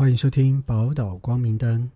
欢迎收听宝岛光明灯。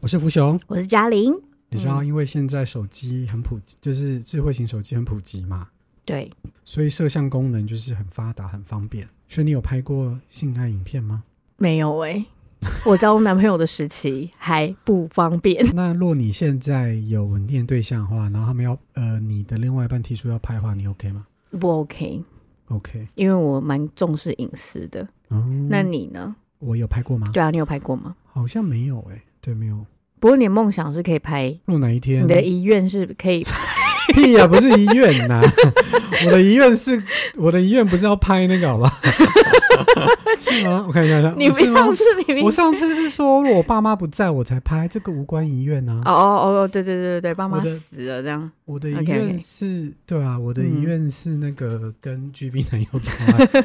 我是福雄。我是嘉玲。你知道，因为现在手机很普及，就是智慧型手机很普及嘛，对，所以摄像功能就是很发达、很方便。所以你有拍过性爱影片吗？没有哎、我交男朋友的时期还不方便。那若你现在有稳定的对象的话，然后他们要呃你的另外一半提出要拍的话，你 OK 吗不 OK，？OK。因为我蛮重视隐私的。哦，那你呢？我有拍过吗？对啊，你有拍过吗？好像没有哎、对，没有。不过你的梦想是可以拍，若哪一天你的遗愿是可以拍。屁呀、不是遗愿呐、我的遗愿是我的遗愿不是要拍那个好吧？是吗？我看一下，你不是吗要是明明我上次是说我爸妈不在我才拍，这个无关遗愿啊。哦哦哦，对对对对对，爸妈死了这样。我的遗 OK，OK 愿是对啊，我的遗嗯愿是那个跟 GB 男友做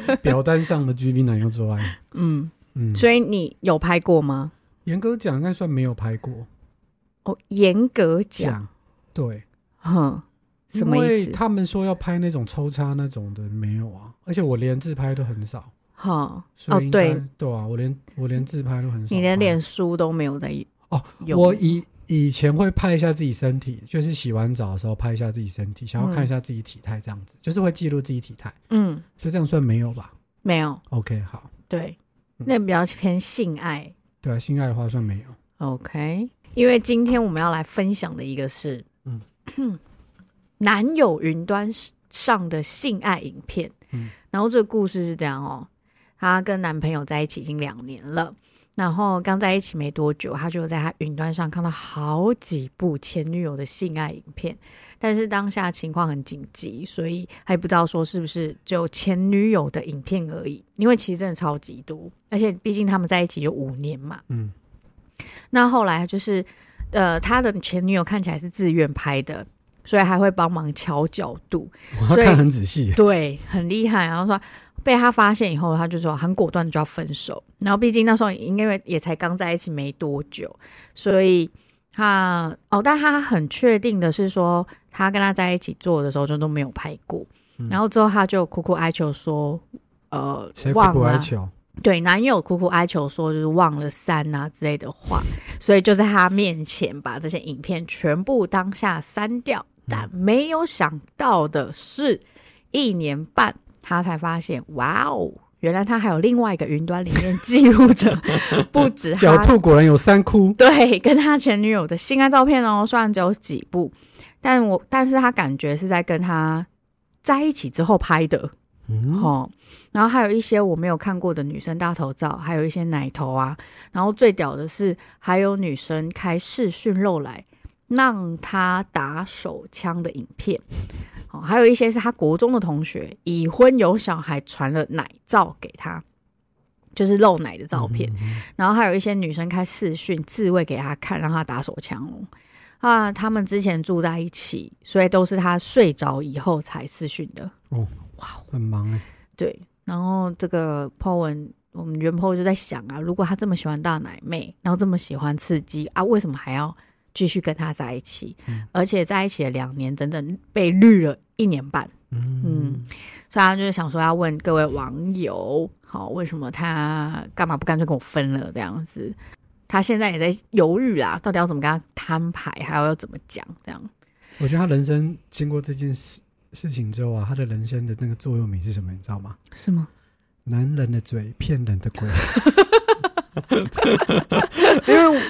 爱，表单上的 GB 男友做爱。嗯，嗯，所以你有拍过吗？严格讲应该算没有拍过。哦，严格讲，讲对，哼，什么因意思？为他们说要拍那种抽插那种的没有啊，而且我连自拍都很少。哈，哦对对啊，我连我连自拍都很少。你连脸书都没有在哦用。我以以前会拍一下自己身体，就是洗完澡的时候拍一下自己身体，想要看一下自己体态，这样子、就是会记录自己体态，嗯，所以这样算没有吧没有，？OK，好，对，嗯那比较偏性爱。对啊，性爱的话算没有。OK，因为今天我们要来分享的一个是，嗯 男友云端上的性爱影片。嗯。然后这个故事是这样哦，她跟男朋友在一起已经两年了，然后刚在一起没多久，她就在她云端上看到好几部前女友的性爱影片，但是当下情况很紧急，所以还不知道说是不是只有前女友的影片而已，因为其实真的超级多，而且毕竟他们在一起有五年嘛，嗯。那后来就是，呃，他的前女友看起来是自愿拍的，所以还会帮忙调角度，所以看很仔细。对，很厉害。然后说被他发现以后，他就说很果断的就要分手。然后毕竟那时候应该也才刚在一起没多久，所以他哦，但他很确定的是说，他跟他在一起做的时候就都没有拍过。嗯然后之后他就苦苦哀求说，呃，谁苦苦哀求？对，男友苦苦哀求说就是忘了删啊之类的话，所以就在他面前把这些影片全部当下删掉。但没有想到的是，一年半他才发现，哇哦，原来他还有另外一个云端里面记录着 不止狡兔果然有三窟。对跟他前女友的性爱照片哦，虽然只有几部，但我但是他感觉是在跟他在一起之后拍的。嗯，哦，然后还有一些我没有看过的女生大头照，还有一些奶头啊，然后最屌的是还有女生开视讯露来让他打手枪的影片，哦，还有一些是他国中的同学已婚有小孩传了奶照给他，就是露奶的照片，嗯然后还有一些女生开视讯自慰给他看，让他打手枪哦。啊，他们之前住在一起，所以都是他睡着以后才视讯的。哦，哇很忙哎。对，然后这个 po 文，我们原 po 就在想啊，如果他这么喜欢大奶妹，然后这么喜欢刺激啊，为什么还要继续跟他在一起？而且在一起了两年，整整被绿了一年半。嗯嗯，所以他就是想说要问各位网友，好，为什么他干嘛不干脆跟我分了这样子？他现在也在犹豫啦，到底要怎么跟他摊牌，还有要怎么讲这样。我觉得他人生经过这件事事情之后啊，他的人生的那个座右铭是什么？你知道吗？是吗？男人的嘴骗人的鬼。因为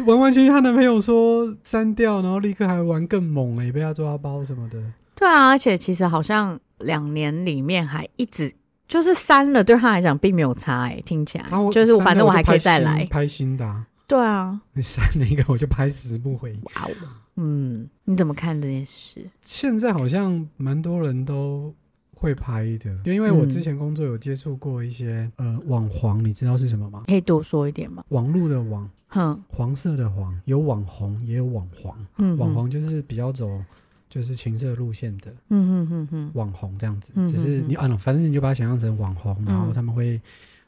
完完全全她男朋友说删掉，然后立刻还玩更猛哎、被他抓包什么的。对啊，而且其实好像两年里面还一直就是删了，对他来讲并没有差哎、听起来就是反正我还可以再来。拍新的、啊。对啊，你删了一个，我就拍十部回。哇哦，嗯，你怎么看这件事？现在好像蛮多人都会拍的，就因为我嗯之前工作有接触过一些、呃网黄，你知道是什么吗？可以多说一点吗？网络的网，哼，黄色的黄，有网红也有网黄。嗯，网黄就是比较走就是情色路线的嗯，嗯嗯嗯网红这样子，嗯只是嗯你啊，反正你就把它想象成网红，嗯然后他们会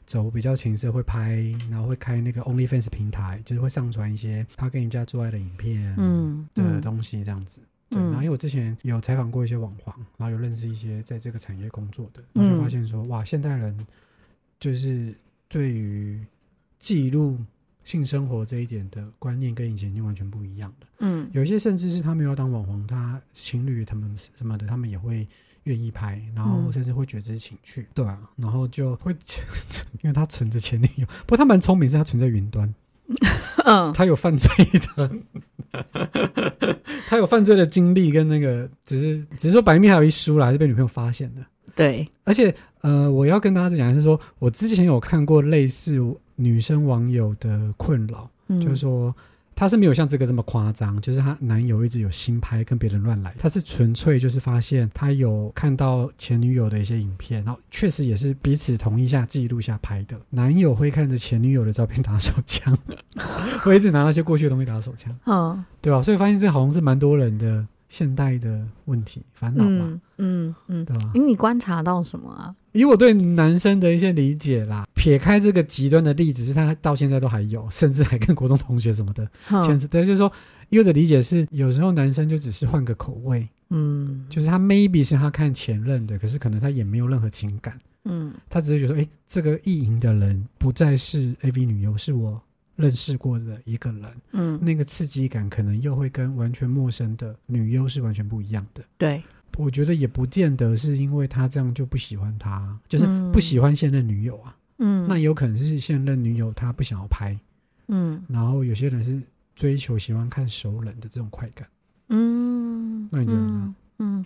走比较情色，会拍，然后会开那个 OnlyFans 平台，就是会上传一些他跟人家做爱的影片嗯的嗯东西这样子。对，嗯然后因为我之前有采访过一些网黄，然后有认识一些在这个产业工作的，然后就发现说，哇，现代人就是对于记录性生活这一点的观念跟以前已经完全不一样了。嗯。有一些甚至是他们要当网红，他情侣他们什么的，他们也会愿意拍，然后嗯。甚至会觉得这是情趣，对啊，然后就会 因为他存着前女友，不过他蛮聪明，是他存在云端，嗯。他有犯罪的，他有犯罪的经历跟那个，只是只是说白面还有一书啦，还是被女朋友发现的。对，而且呃，我要跟大家讲的是说，我之前有看过类似女生网友的困扰，嗯。就是说她是没有像这个这么夸张，就是她男友一直有新拍跟别人乱来，她是纯粹就是发现她有看到前女友的一些影片，然后确实也是彼此同意下记录下拍的，男友会看着前女友的照片打手枪，会一直拿那些过去的东西打手枪，嗯对吧、所以发现这好像是蛮多人的现代的问题烦恼嘛，嗯嗯嗯，对吧、诶你观察到什么啊？以我对男生的一些理解啦，撇开这个极端的例子，是他到现在都还有，甚至还跟国中同学什么的 牵嗯扯。对，就是说，以我的理解是，有时候男生就只是换个口味，嗯就是他 maybe 是他看前任的，可是可能他也没有任何情感，嗯他只是觉得说，哎，这个意淫的人不再是 AV 女优，是我认识过的一个人，嗯，那个刺激感可能又会跟完全陌生的女优是完全不一样的。对，我觉得也不见得是因为他这样就不喜欢他，就是嗯不喜欢现任女友啊。嗯那有可能是现任女友她不想要拍，嗯然后有些人是追求喜欢看熟人的这种快感。嗯，那你觉得呢嗯？嗯，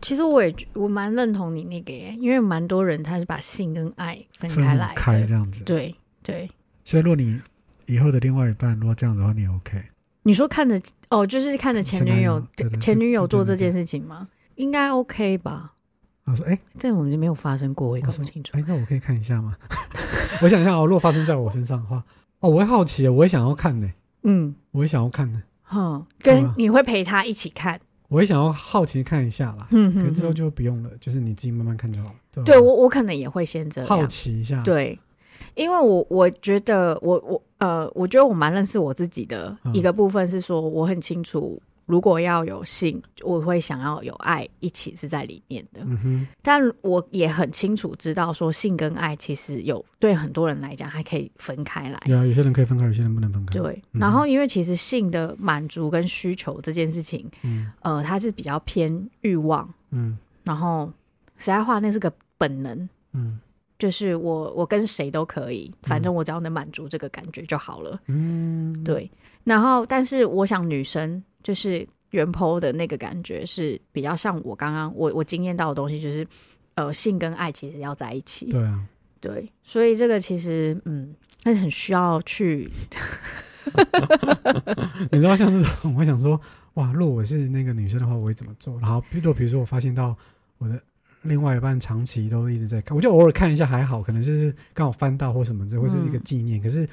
其实我也我蛮认同你那个耶，因为蛮多人他是把性跟爱分分开来的，开这样子。，对对。所以如果你以后的另外一半如果这样子的话，你 OK？你说看着哦，就是看着前女友前女友做这件事情吗？应该 OK 吧？我说，哎、这我们就没有发生过，我也搞不清楚。哎、那我可以看一下吗？我想一下哦，如果发生在我身上的话，哦，我会好奇，我会想要看呢，嗯，我会想要看呢，哼，干嘛跟你会陪他一起看，我也想要好奇看一下啦。嗯哼可是之后就不用了，就是你自己慢慢看就好了。对我我可能也会先这样好，奇一下，，对，因为我我觉得我我呃，我觉得我蛮认识我自己的嗯一个部分是说，我很清楚，如果要有性，我会想要有爱一起是在里面的。但我也很清楚知道，说性跟爱其实有对很多人来讲还可以分开来。有啊，有些人可以分开，有些人不能分开。，对，嗯然后因为其实性的满足跟需求这件事情，嗯。呃，它是比较偏欲望，嗯。然后实在话，那是个本能，嗯。就是我我跟谁都可以，反正我只要能满足这个感觉就好了。嗯，对，然后但是我想女生就是原 po 的那个感觉是比较像我刚刚我我经验到的东西，就是呃性跟爱其实要在一起。对啊，对，所以这个其实嗯，但是很需要去 你知道像这种，我会想说，哇，如果我是那个女生的话，我会怎么做？然后，如果比如说我发现到我的另外一半长期都一直在看，我就偶尔看一下还好，可能就是刚好翻到或什么这，或是一个嗯纪念。可是，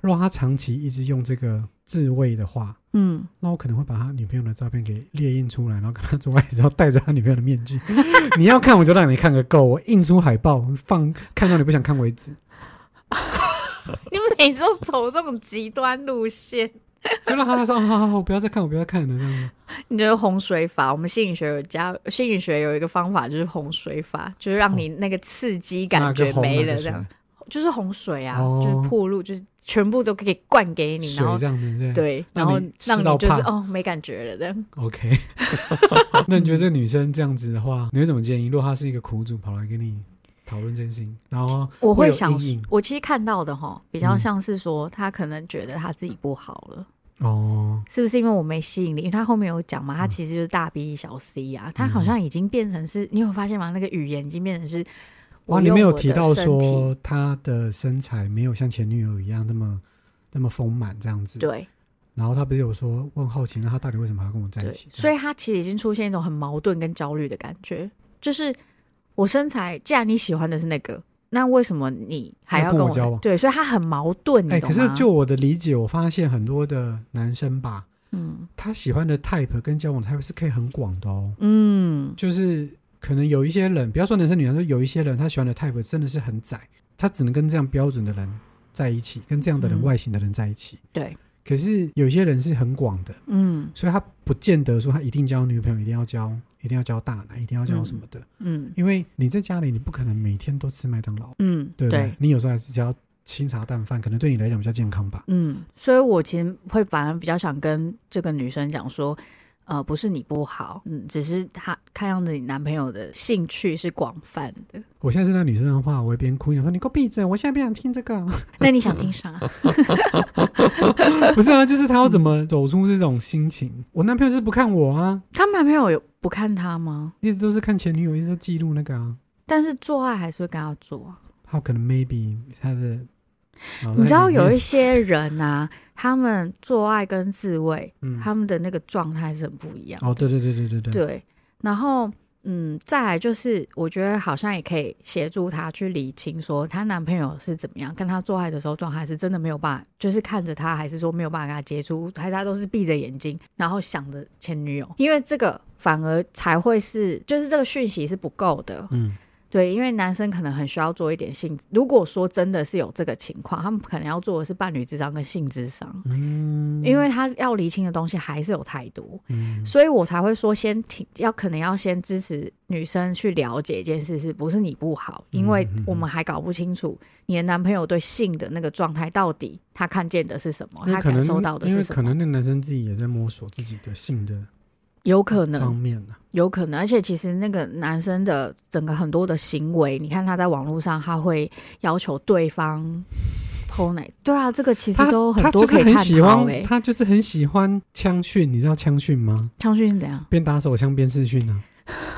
如果他长期一直用这个自慰的话，嗯那我可能会把他女朋友的照片给列印出来，然后跟他做爱之后戴着他女朋友的面具。你要看我就让你看个够，我印出海报放，看到你不想看为止。你每次都走这种极端路线。就让他说：“好好好，我不要再看，我不要再看了。”这样子。你觉得洪水法？我们心理学有加心理学有一个方法，就是洪水法，就是让你那个刺激感哪觉没了，这样水就是洪水啊，哦就是破路，就是全部都可以灌给你，水然后这样子，对对，然后让你就是哦没感觉了这样。OK，那你觉得这个女生这样子的话，你会怎么建议？如果她是一个苦主跑来跟你讨论真心，然后会我会想，我其实看到的哈，比较嗯像是说她可能觉得她自己不好了。哦，是不是因为我没吸引力？因为他后面有讲嘛，他嗯其实就是大 B 小 C 啊，他好像已经变成是，你有发现吗？那个语言已经变成是我哇。你没有提到说他的身材没有像前女友一样那么那么丰满这样子，。对然后他不是有说问好奇，那他到底为什么要跟我在一起？，所以他其实已经出现一种很矛盾跟焦虑的感觉，就是我身材，既然你喜欢的是那个，那为什么你还要跟我交往对，所以他很矛盾，你哎、懂吗？可是就我的理解，我发现很多的男生吧，嗯他喜欢的 type 跟交往 type 是可以很广的哦。嗯就是可能有一些人，不要说男生女生，说有一些人他喜欢的 type 真的是很窄，他只能跟这样标准的人在一起，跟这样的人嗯外形的人在一起。对，可是有些人是很广的，嗯所以他不见得说他一定交女朋友，一定要交，一定要交大奶，一定要交什么的。嗯因为你在家里，你不可能每天都吃麦当劳，嗯，对不对？对。你有时候还是只要清茶淡饭，可能对你来讲比较健康吧。嗯，所以我其实会反而比较想跟这个女生讲说，呃，不是你不好，嗯，只是他看样子你男朋友的兴趣是广泛的。我现在是那女生的话，我会边哭边说：“你给我闭嘴！我现在不想听这个。那你想听啥？” 不是啊，就是他要怎么走出这种心情？我男朋友是不看我啊，他们男朋友有不看他吗？一直都是看前女友，一直都记录那个啊。但是做爱还是会跟他做啊。他可能 maybe 他的，哦你知道有一些 些人啊，他们做爱跟自慰，嗯他们的那个状态是很不一样。哦，对对对对对对，对，然后嗯，再来就是，我觉得好像也可以协助她去理清，说她男朋友是怎么样，跟她做爱的时候状态是真的没有办法，就是看着他，还是说没有办法跟他接触，还是他都是闭着眼睛，然后想着前女友，因为这个反而才会是，就是这个讯息是不够的。嗯，对，因为男生可能很需要做一点性，如果说真的是有这个情况，他们可能要做的是伴侣智商跟性智商，嗯，因为他要厘清的东西还是有太多。嗯所以我才会说，先挺要可能要先支持女生去了解一件事，是不是你不好？因为我们还搞不清楚你的男朋友对性的那个状态到底他看见的是什么，他感受到的是什么？因为可能那男生自己也在摸索自己的性的有可方能，面呢、有可能，而且其实那个男生的整个很多的行为，你看他在网络上，他会要求对方偷奶，对啊，这个其实都很多可以探很喜欢，他就是很喜欢枪训，你知道枪训吗？枪训是怎样？边打手枪边试训啊，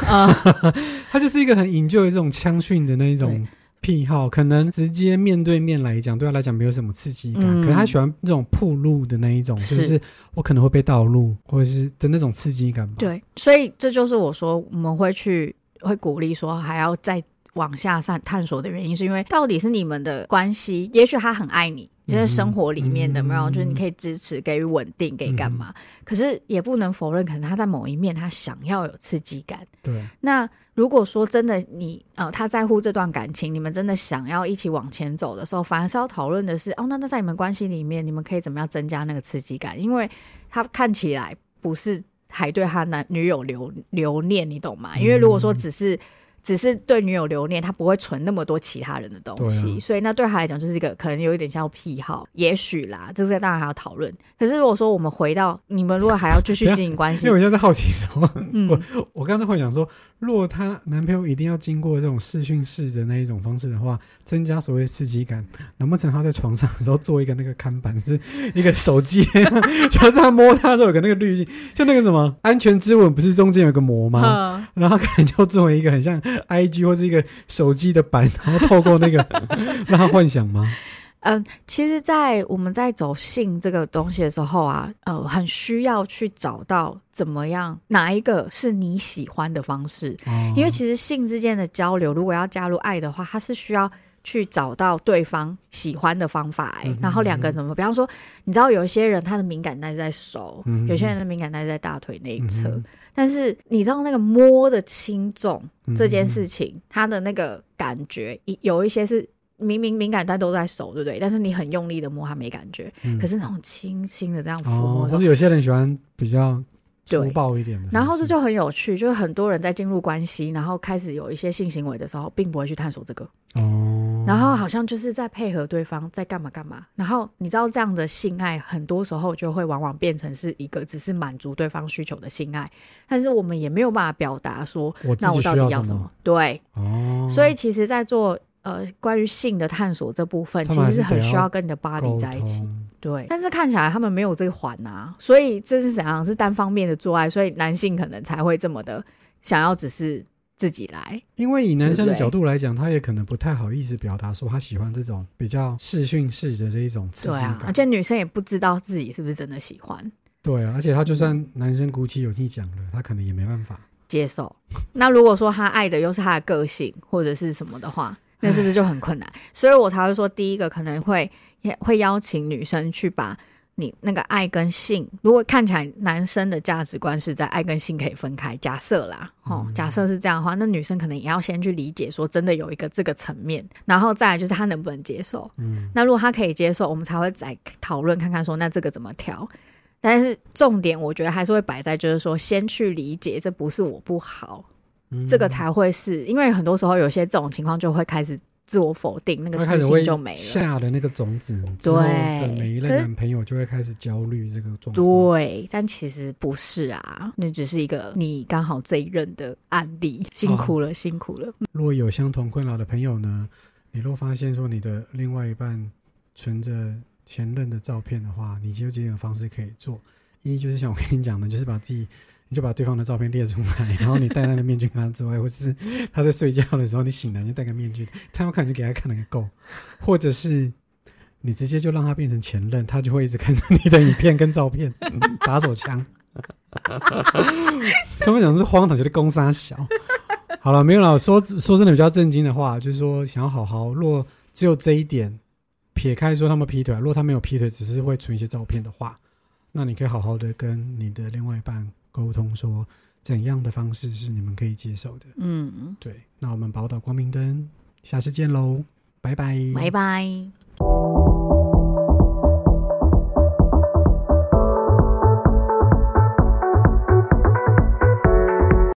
啊、他就是一个很引咎这种枪训的那一种对癖好，可能直接面对面来讲，对他来讲没有什么刺激感，嗯可是他喜欢那种铺路的那一种，就是是我可能会被盗路，或者是的那种刺激感吧。，对，所以这就是我说我们会去会鼓励说还要再往下探探索的原因，是因为到底是你们的关系，也许他很爱你。就是生活里面的嗯没有，就是你可以支持、给予稳定、给干嘛？可是也不能否认，可能他在某一面他想要有刺激感。对，那如果说真的你呃他在乎这段感情，你们真的想要一起往前走的时候，反而是要讨论的是哦，那那在你们关系里面，你们可以怎么样增加那个刺激感？因为他看起来不是还对他男女友留留念，你懂吗？因为如果说只是。只是对女友留念，他不会存那么多其他人的东西，啊所以那对他来讲就是一个可能有一点像癖好，也许啦，这个当然还要讨论。可是如果说我们回到你们如果还要继续经营关系 因为，我现在在好奇说，嗯，我我刚才会想说，如果她男朋友一定要经过这种试训式的那一种方式的话，增加所谓刺激感，难不成他在床上的时候做一个那个看板是一个手机，就是他摸他的时候有个那个滤镜，就那个什么安全之吻，不是中间有个膜吗？嗯然后可能就作为一个很像 I G 或是一个手机的版，然后透过那个 让他幻想吗？嗯，其实，在我们在走性这个东西的时候啊，呃，很需要去找到怎么样哪一个是你喜欢的方式，哦因为其实性之间的交流，如果要加入爱的话，它是需要去找到对方喜欢的方法、欸，嗯然后两个人怎么，比方说，你知道有一些人他的敏感带在手，嗯有些人的敏感带在大腿那一侧，嗯但是你知道那个摸的轻重哼这件事情，他的那个感觉，有一些是明明敏感带都在手，对不对？但是你很用力的摸，他没感觉。嗯可是那种轻轻的这样抚哦摸，的时候，或是有些人喜欢比较粗暴一点的，然后这就很有趣，就是很多人在进入关系，然后开始有一些性行为的时候，并不会去探索这个，哦，然后好像就是在配合对方在干嘛干嘛。然后你知道这样的性爱，很多时候就会往往变成是一个只是满足对方需求的性爱，但是我们也没有办法表达说，我那我到底要什么？？对，哦，所以其实，在做呃关于性的探索这部分，其实是很需要跟你的 body 在一起。通对，但是看起来他们没有这个环啊，所以这是怎样？是单方面的做爱，所以男性可能才会这么的想要只是自己来。因为以男生的角度来讲，他也可能不太好意思表达说他喜欢这种比较视讯式的这一种刺激感。对啊，而且女生也不知道自己是不是真的喜欢对啊，而且他就算男生鼓起勇气讲了，他可能也没办法。接受。那如果说他爱的又是他的个性或者是什么的话，那是不是就很困难？所以我才会说，第一个可能会也会邀请女生去把你那个爱跟性，如果看起来男生的价值观是在爱跟性可以分开，假设啦，哦，嗯假设是这样的话，那女生可能也要先去理解说，真的有一个这个层面，然后再来就是她能不能接受。嗯，那如果她可以接受，我们才会再讨论看看说，那这个怎么调。但是重点，我觉得还是会摆在，就是说，先去理解，这不是我不好，嗯这个才会是因为很多时候有些这种情况就会开始自我否定，那个自信就没了。下的那个种子，对每一可是任男朋友就会开始焦虑这个状况。对，但其实不是啊，那只是一个你刚好这一任的案例，辛苦了，辛苦了。如果有相同困扰的朋友呢，你若发现说你的另外一半存着前任的照片的话，你就有几种方式可以做。一就是像我跟你讲的，就是把自己，你就把对方的照片列出来，然后你戴那个面具跟他之外，或是他在睡觉的时候，你醒来就戴个面具，他要看就给他看那个够，或者是你直接就让他变成前任，他就会一直看着你的影片跟照片，打手枪。他们讲是荒唐，觉得攻杀小。好了，没有了。说说真的，比较震惊的话，就是说想要好好，若只有这一点，撇开说他们劈腿，如果他没有劈腿，只是会存一些照片的话，那你可以好好的跟你的另外一半沟通，说怎样的方式是你们可以接受的。嗯，对，那我们宝岛光明灯，下次见喽，拜拜，拜拜。